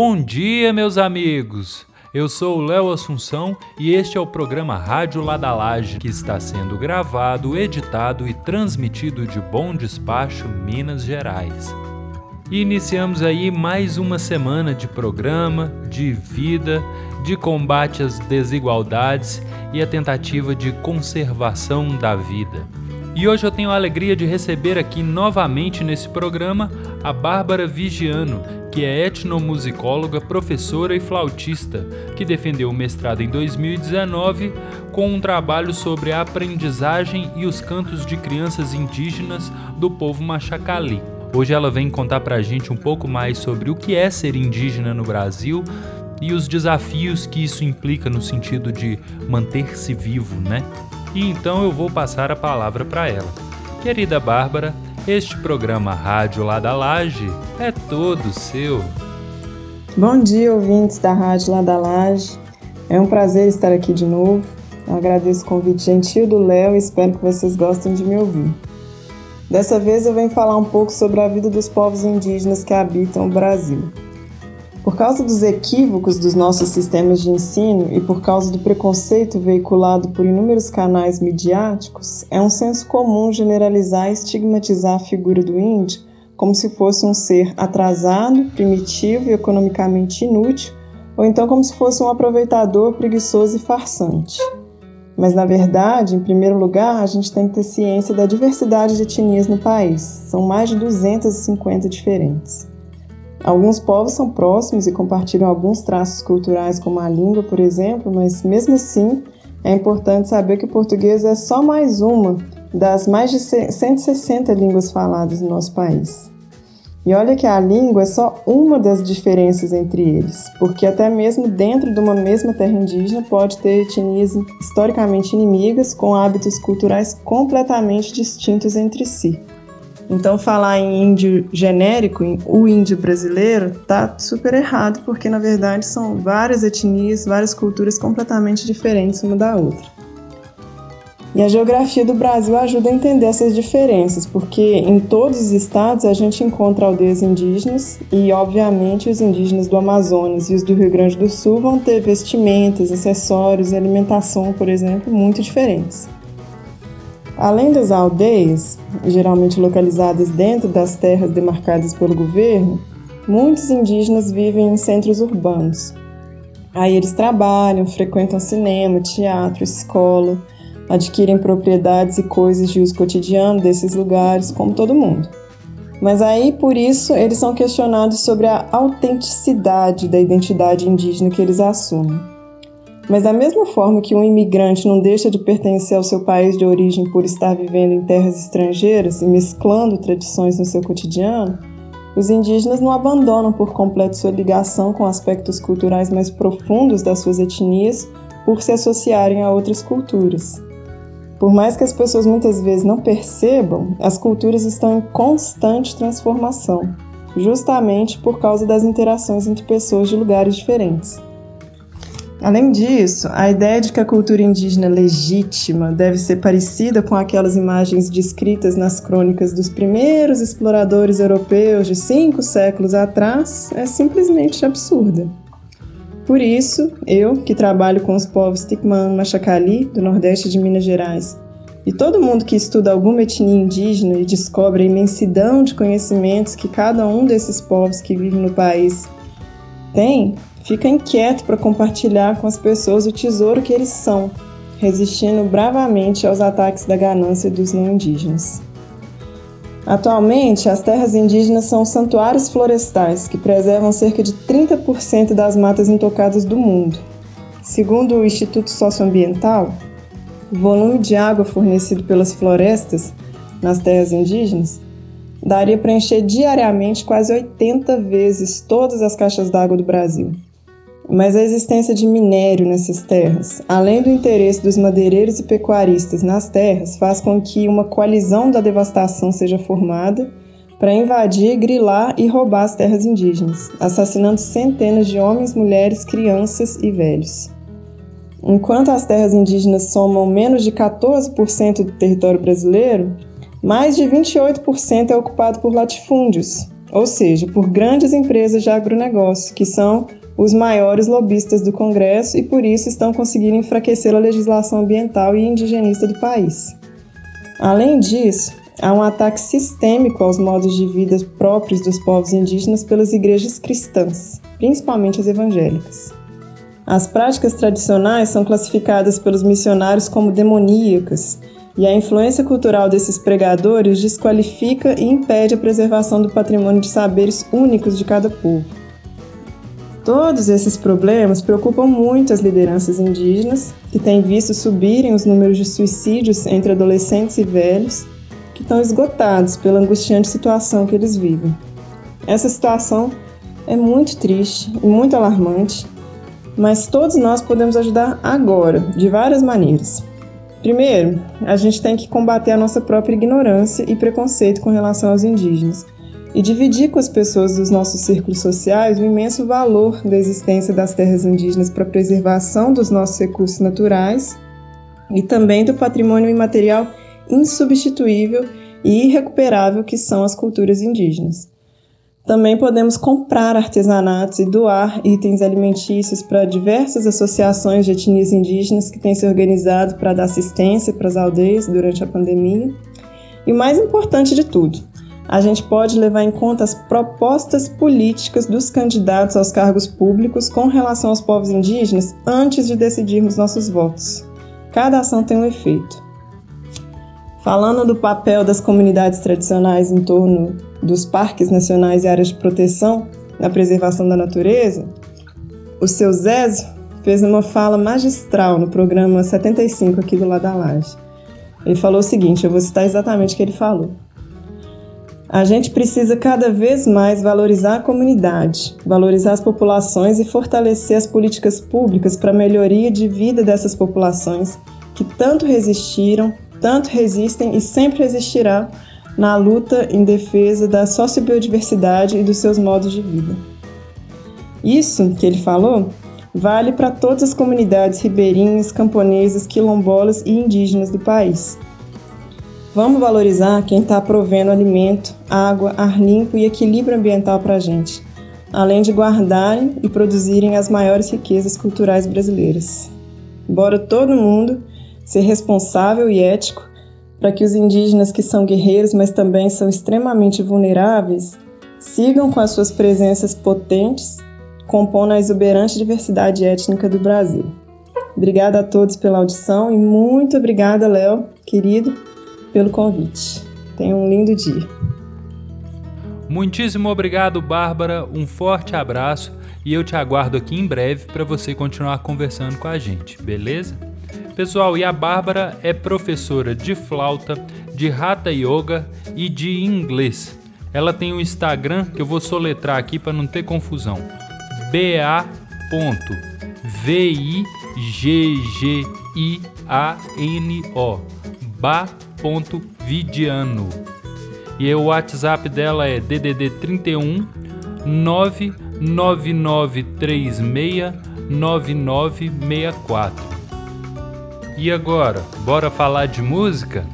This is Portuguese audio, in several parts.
Bom dia, meus amigos! Eu sou o Léo Assunção e este é o programa Rádio Ladalage, que está sendo gravado, editado e transmitido de Bom Despacho, Minas Gerais. Iniciamos aí mais uma semana de programa, de vida, de combate às desigualdades e a tentativa de conservação da vida. E hoje eu tenho a alegria de receber aqui novamente nesse programa a Bárbara Vigiano, que é etnomusicóloga, professora e flautista, que defendeu o mestrado em 2019 com um trabalho sobre a aprendizagem e os cantos de crianças indígenas do povo Machacali. Hoje ela vem contar pra gente um pouco mais sobre o que é ser indígena no Brasil e os desafios que isso implica no sentido de manter-se vivo, né? E então eu vou passar a palavra para ela. Querida Bárbara, este programa Rádio Lá da Laje é todo seu. Bom dia, ouvintes da Rádio Lá da Laje. É um prazer estar aqui de novo. Eu agradeço o convite gentil do Léo e espero que vocês gostem de me ouvir. Dessa vez eu venho falar um pouco sobre a vida dos povos indígenas que habitam o Brasil. Por causa dos equívocos dos nossos sistemas de ensino e por causa do preconceito veiculado por inúmeros canais midiáticos, é um senso comum generalizar e estigmatizar a figura do índio como se fosse um ser atrasado, primitivo e economicamente inútil, ou então como se fosse um aproveitador preguiçoso e farsante. Mas, na verdade, em primeiro lugar, a gente tem que ter ciência da diversidade de etnias no país. São mais de 250 diferentes. Alguns povos são próximos e compartilham alguns traços culturais, como a língua, por exemplo, mas mesmo assim é importante saber que o português é só mais uma das mais de 160 línguas faladas no nosso país. E olha que a língua é só uma das diferenças entre eles, porque até mesmo dentro de uma mesma terra indígena pode ter etnias historicamente inimigas com hábitos culturais completamente distintos entre si. Então, falar em índio genérico, o índio brasileiro, tá super errado, porque na verdade são várias etnias, várias culturas completamente diferentes uma da outra. E a geografia do Brasil ajuda a entender essas diferenças, porque em todos os estados a gente encontra aldeias indígenas e, obviamente, os indígenas do Amazonas e os do Rio Grande do Sul vão ter vestimentas, acessórios e alimentação, por exemplo, muito diferentes. Além das aldeias, geralmente localizadas dentro das terras demarcadas pelo governo, muitos indígenas vivem em centros urbanos. Aí eles trabalham, frequentam cinema, teatro, escola, adquirem propriedades e coisas de uso cotidiano desses lugares, como todo mundo. Mas aí, por isso, eles são questionados sobre a autenticidade da identidade indígena que eles assumem. Mas da mesma forma que um imigrante não deixa de pertencer ao seu país de origem por estar vivendo em terras estrangeiras e mesclando tradições no seu cotidiano, os indígenas não abandonam por completo sua ligação com aspectos culturais mais profundos das suas etnias por se associarem a outras culturas. Por mais que as pessoas muitas vezes não percebam, as culturas estão em constante transformação, justamente por causa das interações entre pessoas de lugares diferentes. Além disso, a ideia de que a cultura indígena legítima deve ser parecida com aquelas imagens descritas nas crônicas dos primeiros exploradores europeus de cinco séculos atrás é simplesmente absurda. Por isso, eu, que trabalho com os povos Ticman Machacali, do nordeste de Minas Gerais, e todo mundo que estuda alguma etnia indígena e descobre a imensidão de conhecimentos que cada um desses povos que vivem no país tem, fica inquieto para compartilhar com as pessoas o tesouro que eles são, resistindo bravamente aos ataques da ganância dos não indígenas. Atualmente, as terras indígenas são santuários florestais que preservam cerca de 30% das matas intocadas do mundo. Segundo o Instituto Socioambiental, o volume de água fornecido pelas florestas nas terras indígenas daria para encher diariamente quase 80 vezes todas as caixas d'água do Brasil. Mas a existência de minério nessas terras, além do interesse dos madeireiros e pecuaristas nas terras, faz com que uma coalizão da devastação seja formada para invadir, grilar e roubar as terras indígenas, assassinando centenas de homens, mulheres, crianças e velhos. Enquanto as terras indígenas somam menos de 14% do território brasileiro, mais de 28% é ocupado por latifúndios, ou seja, por grandes empresas de agronegócio, que são os maiores lobistas do Congresso e por isso estão conseguindo enfraquecer a legislação ambiental e indigenista do país. Além disso, há um ataque sistêmico aos modos de vida próprios dos povos indígenas pelas igrejas cristãs, principalmente as evangélicas. As práticas tradicionais são classificadas pelos missionários como demoníacas, e a influência cultural desses pregadores desqualifica e impede a preservação do patrimônio de saberes únicos de cada povo. Todos esses problemas preocupam muito as lideranças indígenas, que têm visto subirem os números de suicídios entre adolescentes e velhos, que estão esgotados pela angustiante situação que eles vivem. Essa situação é muito triste e muito alarmante, mas todos nós podemos ajudar agora, de várias maneiras. Primeiro, a gente tem que combater a nossa própria ignorância e preconceito com relação aos indígenas e dividir com as pessoas dos nossos círculos sociais o imenso valor da existência das terras indígenas para a preservação dos nossos recursos naturais e também do patrimônio imaterial insubstituível e irrecuperável que são as culturas indígenas. Também podemos comprar artesanatos e doar itens alimentícios para diversas associações de etnias indígenas que têm se organizado para dar assistência para as aldeias durante a pandemia. E o mais importante de tudo, a gente pode levar em conta as propostas políticas dos candidatos aos cargos públicos com relação aos povos indígenas antes de decidirmos nossos votos. Cada ação tem um efeito. Falando do papel das comunidades tradicionais em torno dos parques nacionais e áreas de proteção na preservação da natureza, o seu Zézio fez uma fala magistral no programa 75 aqui do Lado da Laje. Ele falou o seguinte, eu vou citar exatamente o que ele falou. A gente precisa cada vez mais valorizar a comunidade, valorizar as populações e fortalecer as políticas públicas para a melhoria de vida dessas populações que tanto resistiram, tanto resistem e sempre resistirão na luta em defesa da sociobiodiversidade e dos seus modos de vida. Isso que ele falou vale para todas as comunidades ribeirinhas, camponesas, quilombolas e indígenas do país. Vamos valorizar quem está provendo alimento, água, ar limpo e equilíbrio ambiental para a gente, além de guardarem e produzirem as maiores riquezas culturais brasileiras. Bora todo mundo ser responsável e ético para que os indígenas que são guerreiros, mas também são extremamente vulneráveis, sigam com as suas presenças potentes, compondo a exuberante diversidade étnica do Brasil. Obrigada a todos pela audição e muito obrigada, Léo, querido, pelo convite. Tenha um lindo dia. Muitíssimo obrigado, Bárbara. Um forte abraço e eu te aguardo aqui em breve para você continuar conversando com a gente, beleza? Pessoal, e a Bárbara é professora de flauta, de Hatha Yoga e de inglês. Ela tem um Instagram que eu vou soletrar aqui para não ter confusão. ba.viggiano ba.vidiano. E o WhatsApp dela é DDD 31 99936 9964. E agora, bora falar de música?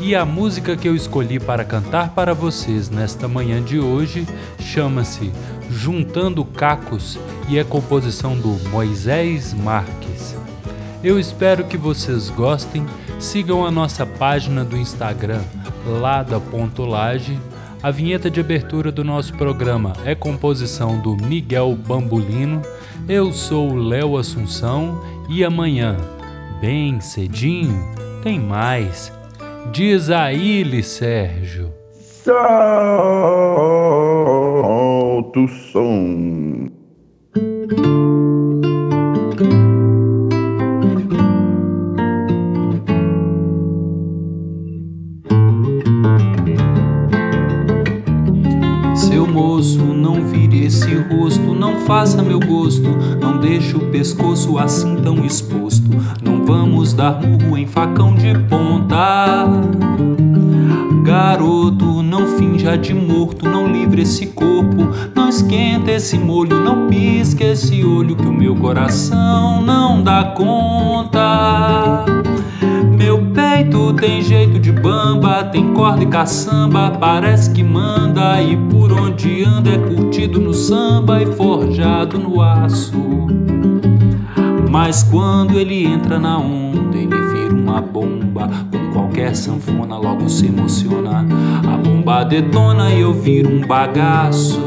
E a música que eu escolhi para cantar para vocês nesta manhã de hoje chama-se Juntando Cacos e é composição do Moisés Marques. Eu espero que vocês gostem. Sigam a nossa página do Instagram, lada.lage a vinheta de abertura do nosso programa é composição do Miguel Bambulino. Eu sou Léo Assunção e amanhã, bem cedinho, tem mais. Diz aí, Sérgio. Solta som. faça meu gosto, não deixe o pescoço assim tão exposto. Não vamos dar murro em facão de ponta. Garoto, não finja de morto, não livre esse corpo, não esquenta esse molho, não pisque esse olho que o meu coração não dá conta. Meu peito tem jeito de bamba, tem corda e caçamba, parece que manda e por onde anda é curtido no samba e forjado no aço. Mas quando ele entra na onda, ele vira uma bomba. Qualquer sanfona, logo se emociona. A bomba detona e eu viro um bagaço.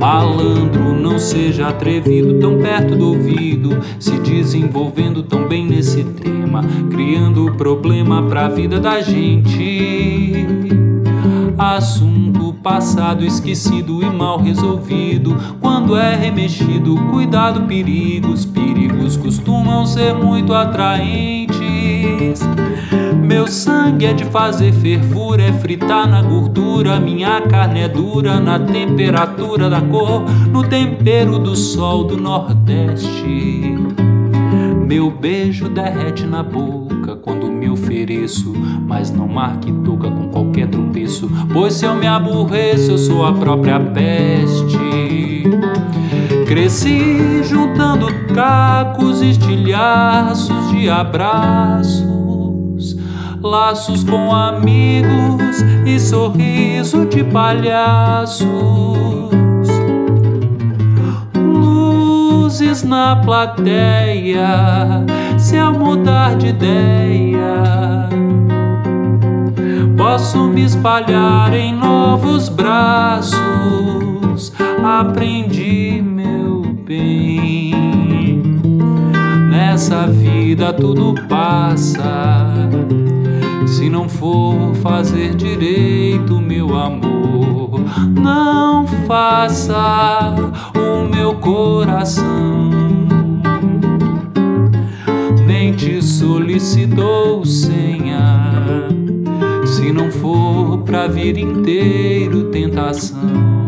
Malandro, não seja atrevido, tão perto do ouvido, se desenvolvendo tão bem nesse tema, criando problema pra vida da gente. Assunto passado, esquecido e mal resolvido. Quando é remexido, cuidado, perigos. Perigos costumam ser muito atraentes. Meu sangue é de fazer fervura, é fritar na gordura. Minha carne é dura na temperatura da cor, no tempero do sol do Nordeste. Meu beijo derrete na boca quando me ofereço, mas não marque toca com qualquer tropeço, pois se eu me aborreço, eu sou a própria peste. Cresci juntando cacos, estilhaços de abraços laços com amigos e sorriso de palhaços. Luzes na plateia, se eu mudar de ideia, posso me espalhar em novos braços. Aprendi, meu bem, nessa vida tudo passa se não for fazer direito, meu amor, não faça o meu coração. Nem te solicitou senha, se não for pra vir inteiro tentação.